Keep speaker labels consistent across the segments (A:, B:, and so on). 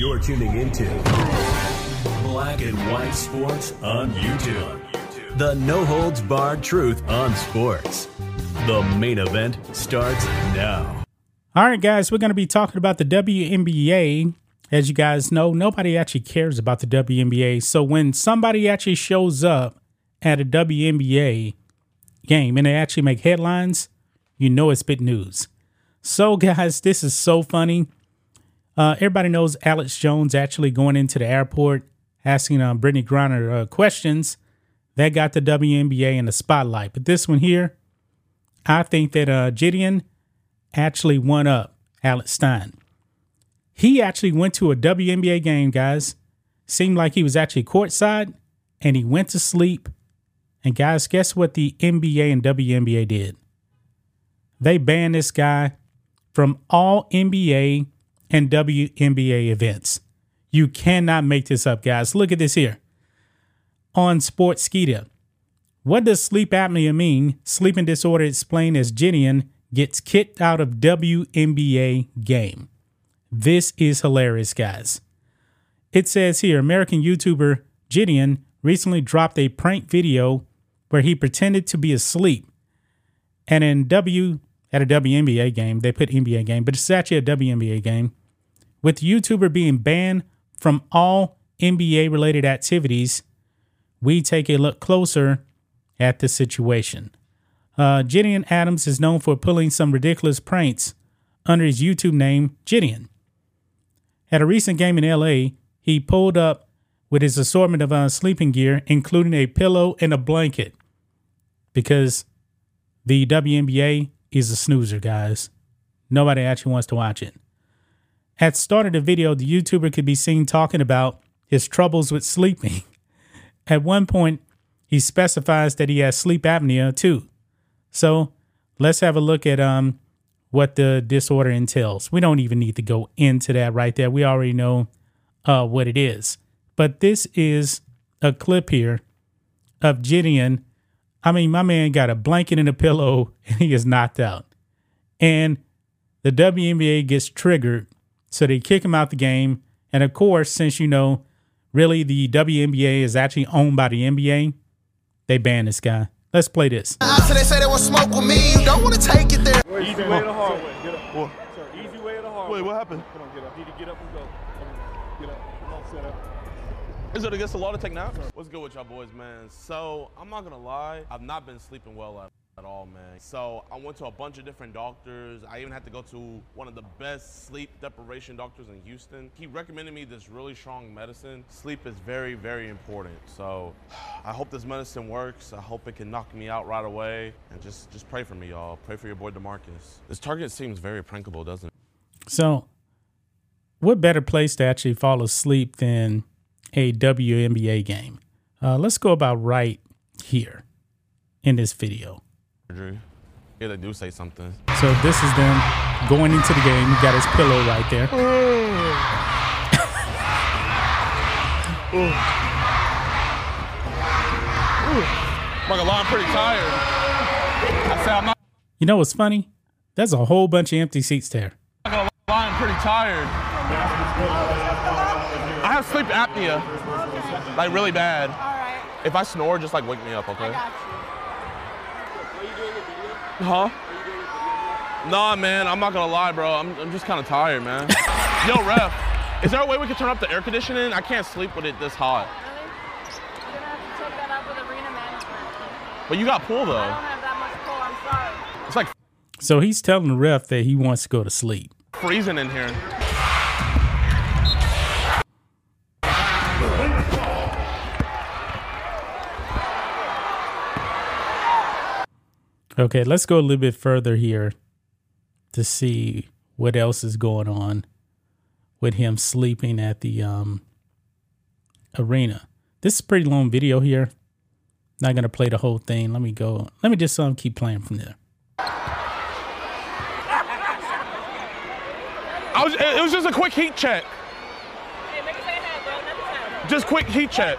A: You're tuning into Black and White Sports on YouTube. The no holds barred truth on sports. The main event starts now.
B: All right, guys, we're going to be talking about the WNBA. As you guys know, nobody actually cares about the WNBA. So when somebody actually shows up at a WNBA game and they actually make headlines, you know it's big news. So, guys, this is so funny. Uh, everybody knows Alex Jones actually going into the airport asking uh, Brittney Griner uh, questions. That got the WNBA in the spotlight. But this one here, I think that uh, JiDion actually won up Alex Stein. He actually went to a WNBA game, guys. Seemed like he was actually courtside and he went to sleep. And guys, guess what the NBA and WNBA did? They banned this guy from all NBA and WNBA events. You cannot make this up, guys. Look at this here. On Sports Sportskeeda. What does sleep apnea mean? Sleeping disorder explained as JiDion gets kicked out of WNBA game. This is hilarious, guys. It says here American YouTuber JiDion recently dropped a prank video where he pretended to be asleep. And in W at a WNBA game, they put NBA game, but it's actually a WNBA game. With YouTuber being banned from all NBA related activities, we take a look closer at the situation. Uh, JiDion Adams is known for pulling some ridiculous pranks under his YouTube name, JiDion. At a recent game in LA, he pulled up with his assortment of uh, sleeping gear, including a pillow and a blanket, because the WNBA is a snoozer, guys. Nobody actually wants to watch it. At started a video, the YouTuber could be seen talking about his troubles with sleeping. At one point, he specifies that he has sleep apnea too. So let's have a look at um what the disorder entails. We don't even need to go into that right there. We already know uh, what it is. But this is a clip here of JiDion. I mean, my man got a blanket and a pillow and he is knocked out. And the WNBA gets triggered. So they kick him out the game. And of course, since you know, really the WNBA is actually owned by the NBA, they ban this guy. Let's play this.
C: Uh, so they say they want smoke with me. You don't want to take it there.
D: Easy way or the hard way? Get up.
E: What?
D: Sir, easy way or the hard
E: Wait,
D: way?
E: what happened?
D: Come on, get up. Need to get up and go. Get up. Come on, set up.
E: Is it against the law to take naps?
F: What's good with y'all boys, man? So, I'm not gonna lie, I've not been sleeping well at, all, man. So, I went to a bunch of different doctors. I even had to go to one of the best sleep deprivation doctors in Houston. He recommended me this really strong medicine. Sleep is very, very important. So, I hope this medicine works. I hope it can knock me out right away. And just, just pray for me, y'all. Pray for your boy DeMarcus. This target seems very prankable, doesn't it?
B: So, what better place to actually fall asleep than a WNBA game? Uh, let's go about right here in this video.
F: Surgery. Yeah, they do say something.
B: So, this is them going into the game. He got his pillow right there.
E: I'm not gonna lie, I'm pretty tired. I said I'm not
B: You know what's funny? There's a whole bunch of empty seats there.
E: gonna lie, I'm pretty tired. I have sleep apnea, like really bad.
G: All right,
E: If I snore, just like wake me up, okay?
G: I got you.
E: Huh? Nah, man, I'm not gonna lie, bro. I'm, I'm just kind of tired, man. Yo, ref, is there a way we can turn up the air conditioning? I can't sleep with it this hot.
G: Really? You're gonna have to take that up with arena management.
E: But you got pool
G: I don't
E: though.
G: have that much pull. I'm sorry.
E: It's like
B: So, he's telling the ref that he wants to go to sleep.
E: freezing in here.
B: Okay, let's go a little bit further here to see what else is going on with him sleeping at the um, arena. This is a pretty long video here. Not gonna play the whole thing. Let me go. Let me just um, keep playing from there.
E: I was, it was just a quick heat check.
G: Hey, make it say ahead, bro.
E: Just quick heat check.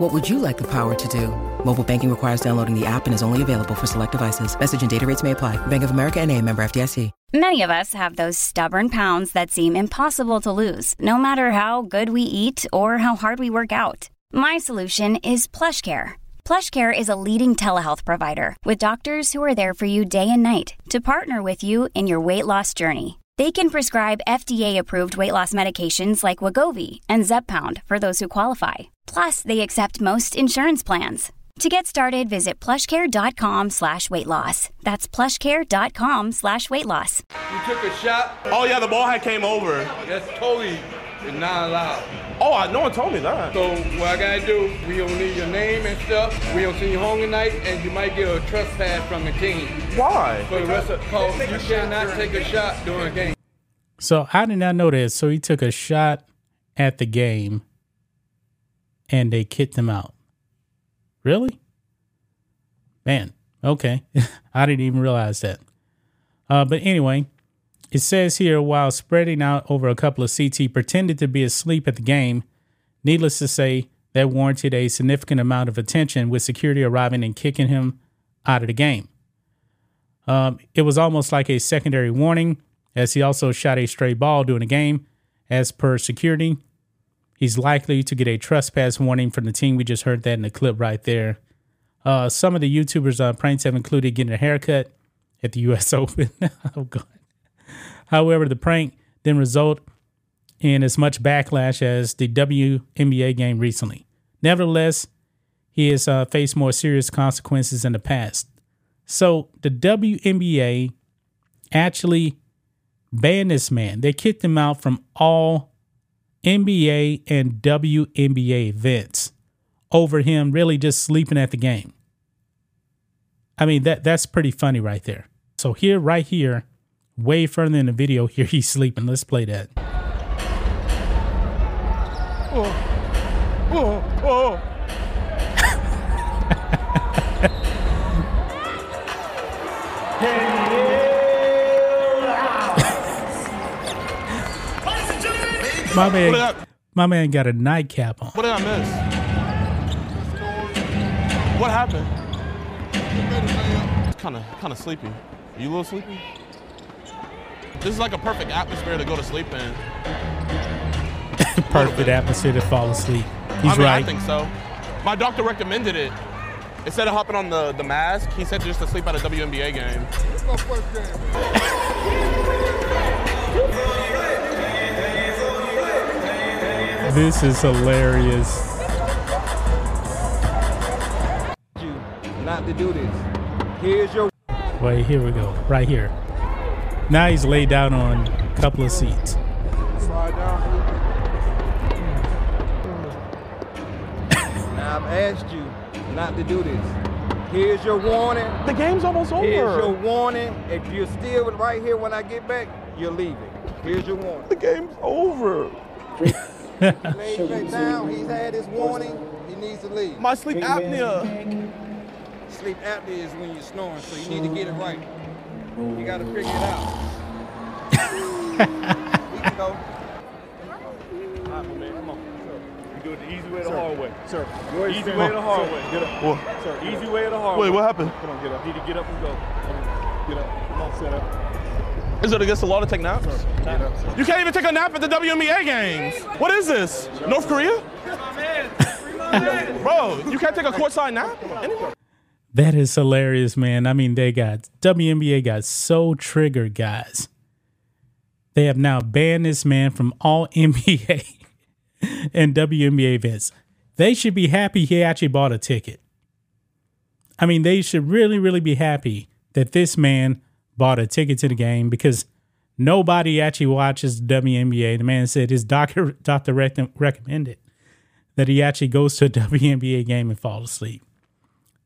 H: What would you like the power to do? Mobile banking requires downloading the app and is only available for select devices. Message and data rates may apply. Bank of America and a member FDIC.
I: Many of us have those stubborn pounds that seem impossible to lose, no matter how good we eat or how hard we work out. My solution is PlushCare. PlushCare is a leading telehealth provider with doctors who are there for you day and night to partner with you in your weight loss journey. They can prescribe FDA-approved weight loss medications like Wegovy and Zepbound for those who qualify. Plus, they accept most insurance plans. To get started, visit plushcare.com slash weight loss. That's plushcare.com slash weight loss.
D: You took a shot.
E: Oh yeah, the ball had came over.
D: That's totally not allowed.
E: Oh, I, no one told me that.
D: So what I gotta do, we don't need your name and stuff. We don't send you home tonight, and you might get a trespass from the team.
E: Why?
D: For the rest of cause you cannot take a shot during a game.
B: So I did not know this. So he took a shot at the game and they kicked him out. Really? Man, okay. I didn't even realize that. Uh, but anyway, it says here while spreading out over a couple of seats, he pretended to be asleep at the game. Needless to say, that warranted a significant amount of attention with security arriving and kicking him out of the game. Um, it was almost like a secondary warning, as he also shot a stray ball during the game. As per security, he's likely to get a trespass warning from the team. We just heard that in the clip right there. Uh, some of the YouTubers' uh, pranks have included getting a haircut at the U.S. Open. oh, God. However, the prank didn't result in as much backlash as the WNBA game recently. Nevertheless, he has uh, faced more serious consequences in the past. So the WNBA actually banned this man. They kicked him out from all NBA and WNBA events over him really just sleeping at the game. I mean that that's pretty funny right there. So here right here, way further in the video, here he's sleeping. Let's play that.
D: Oh, oh, oh.
B: My
E: What
B: man, my man got a nightcap on.
E: what did I miss? What happened? Kind of, kind of sleepy. Are you a little sleepy? This is like a perfect atmosphere to go to sleep in.
B: Perfect atmosphere to fall asleep. He's
E: I mean,
B: right.
E: I think so. My doctor recommended it. Instead of hopping on the, the mask, he said just to sleep at a WNBA game.
D: Let's first game.
B: This is hilarious.
D: You not to do this. Here's your
B: Wait, here we go. Right here. Now he's laid down on a couple of seats.
D: slide down. now I've asked you not to do this. Here's your warning.
E: The game's almost over.
D: Here's your warning. If you're still right here when I get back, you're leaving. Here's your warning.
E: the game's over.
D: Lay back down. He's had his warning. He needs to leave.
E: My sleep apnea.
D: Sleep apnea is when you're snoring, so you need to get it right. You got to figure it out. we can go.
J: All right, my man, come on. You do it the easy way or the hard way. Sir, easy way or the hard way. Get up.
E: What?
J: Sir, easy way or the hard
E: Wait,
J: way.
E: Wait, what happened?
J: Come on, get up. You need to get up and go. Come on, get up. Come on, set up.
E: Is it against the law to take naps?
J: Get up, sir.
E: You can't even take a nap at the WNBA games. What is this? North Korea? Bro, you can't take a courtside nap? Anywhere?
B: That is hilarious, man. I mean, they got WNBA got so triggered, guys. They have now banned this man from all NBA and WNBA events. They should be happy he actually bought a ticket. I mean, they should really, really be happy that this man bought a ticket to the game because nobody actually watches WNBA. The man said his doctor doctor recommended that he actually goes to a WNBA game and fall asleep.